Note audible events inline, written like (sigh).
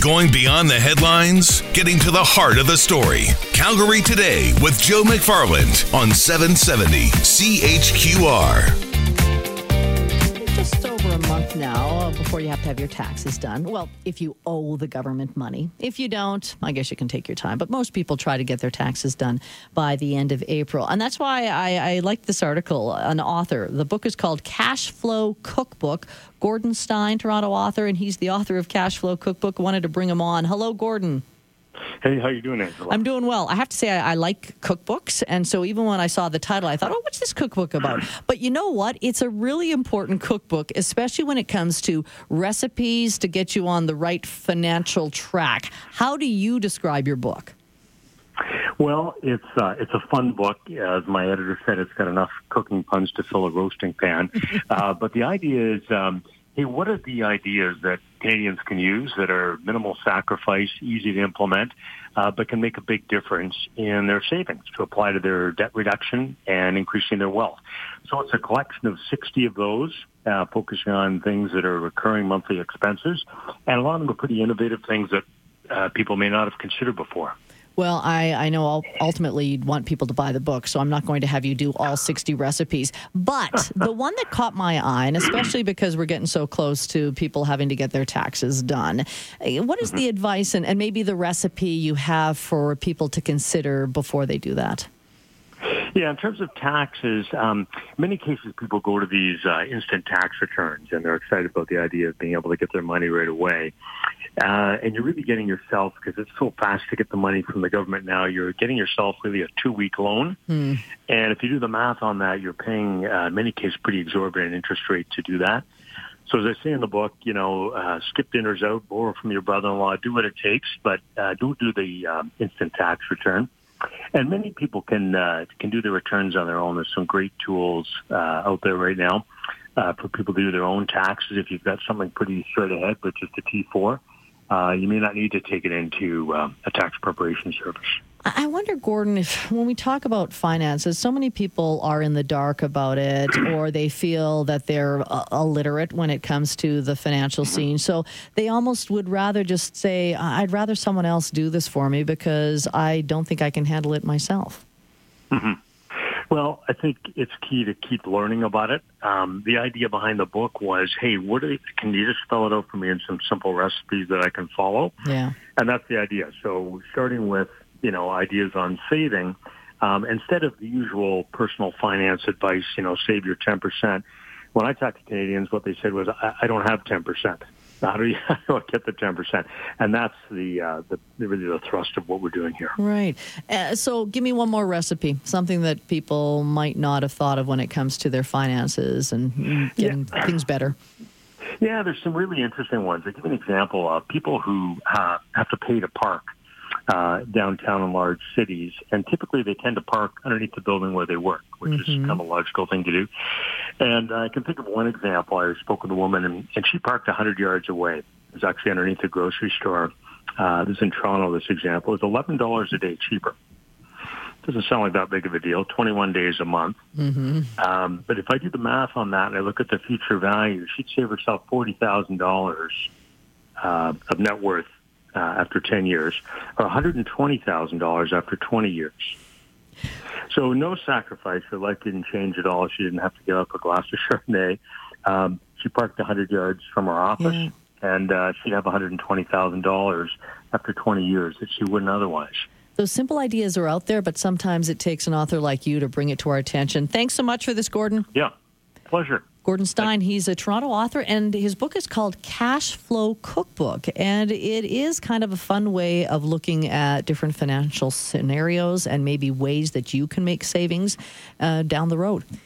Going beyond the headlines, getting to the heart of the story. Calgary Today with Joe McFarland on 770 CHQR just over a month now before you have to have your taxes done. Well, if you owe the government money. If you don't, I guess you can take your time. But most people try to get their taxes done by the end of April. And that's why I, I like this article. An author, the book is called Cashflow Cookbook. Gordon Stein, Toronto author, and he's the author of Cashflow Cookbook. Wanted to bring him on. Hello, Gordon. Hey, how you doing, Angela? I'm doing well. I have to say, I, I, like cookbooks, and so even when I saw the title, I thought, "Oh, what's this cookbook about?" (clears throat) But you know what? It's a really important cookbook, especially when it comes to recipes to get you on the right financial track. How do you describe your book? Well, it's uh, it's a fun book. As my editor said, it's got enough cooking puns to fill a roasting pan. (laughs) uh, but the idea is. Um, hey, what are the ideas that Canadians can use that are minimal sacrifice, easy to implement, uh, but can make a big difference in their savings to apply to their debt reduction and increasing their wealth? So it's a collection of 60 of those, uh, focusing on things that are recurring monthly expenses, and a lot of them are pretty innovative things that uh, people may not have considered before. Well, I, I know ultimately you'd want people to buy the book, so I'm not going to have you do all 60 recipes. But (laughs) the one that caught my eye, and especially because we're getting so close to people having to get their taxes done, eh, what is the mm-hmm. advice and, and maybe the recipe you have for people to consider before they do that? Yeah, in terms of taxes, um, many cases people go to these uh, instant tax returns and they're excited about the idea of being able to get their money right away. Uh, and you're really getting yourself, because it's so fast to get the money from the government now, you're getting yourself really a two-week loan. Mm. And if you do the math on that, you're paying, uh, in many cases, pretty exorbitant interest rate to do that. So as I say in the book, you know, uh, skip dinners out, borrow from your brother-in-law, do what it takes, but uh, don't do the um, instant tax return. And many people can uh, can do the returns on their own. There's some great tools uh, out there right now uh, for people to do their own taxes. If you've got something pretty straight ahead, but just a T4, uh, you may not need to take it into uh, a tax preparation service. I wonder, Gordon, if when we talk about finances, so many people are in the dark about it, (clears throat) or they feel that they're uh, illiterate when it comes to the financial mm-hmm. scene. So they almost would rather just say, I'd rather someone else do this for me because I don't think I can handle it myself. Mm-hmm. Well, I think it's key to keep learning about it. Um, the idea behind the book was, hey, what are, can you just spell it out for me in some simple recipes that I can follow? Yeah. And that's the idea. So starting with, you know, ideas on saving, um, instead of the usual personal finance advice, you know, save your 10%, when I talk to Canadians, what they said was, I, I don't have 10%. (laughs) How do you, how do I get the ten percent? And that's the, uh, the really the thrust of what we're doing here. Right. Uh, so, give me one more recipe, something that people might not have thought of when it comes to their finances and getting yeah. things better. Yeah, there's some really interesting ones. I give an example of people who uh, have to pay to park uh, downtown in large cities, and typically they tend to park underneath the building where they work, which mm-hmm. is kind of a logical thing to do. And I can think of one example. I spoke with a woman, and, and she parked 100 yards away. It was actually underneath a grocery store. Uh, this is in Toronto, this example. Was $11 a day cheaper. Doesn't sound like that big of a deal, 21 days a month. Mm-hmm. Um, but if I do the math on that and I look at the future value, she'd save herself $40,000 uh, of net worth uh, after 10 years, or $120,000 after 20 years. So no sacrifice. Her life didn't change at all. She didn't have to give up a glass of (laughs) Chardonnay. Um, she parked 100 yards from her office, yeah. and uh, she'd have $120,000 after 20 years that she wouldn't otherwise. Those simple ideas are out there, but sometimes it takes an author like you to bring it to our attention. Thanks so much for this, Gordon. Yeah, pleasure. Gordon Stein, he's a Toronto author, and his book is called Cashflow Cookbook. And it is kind of a fun way of looking at different financial scenarios and maybe ways that you can make savings uh, down the road.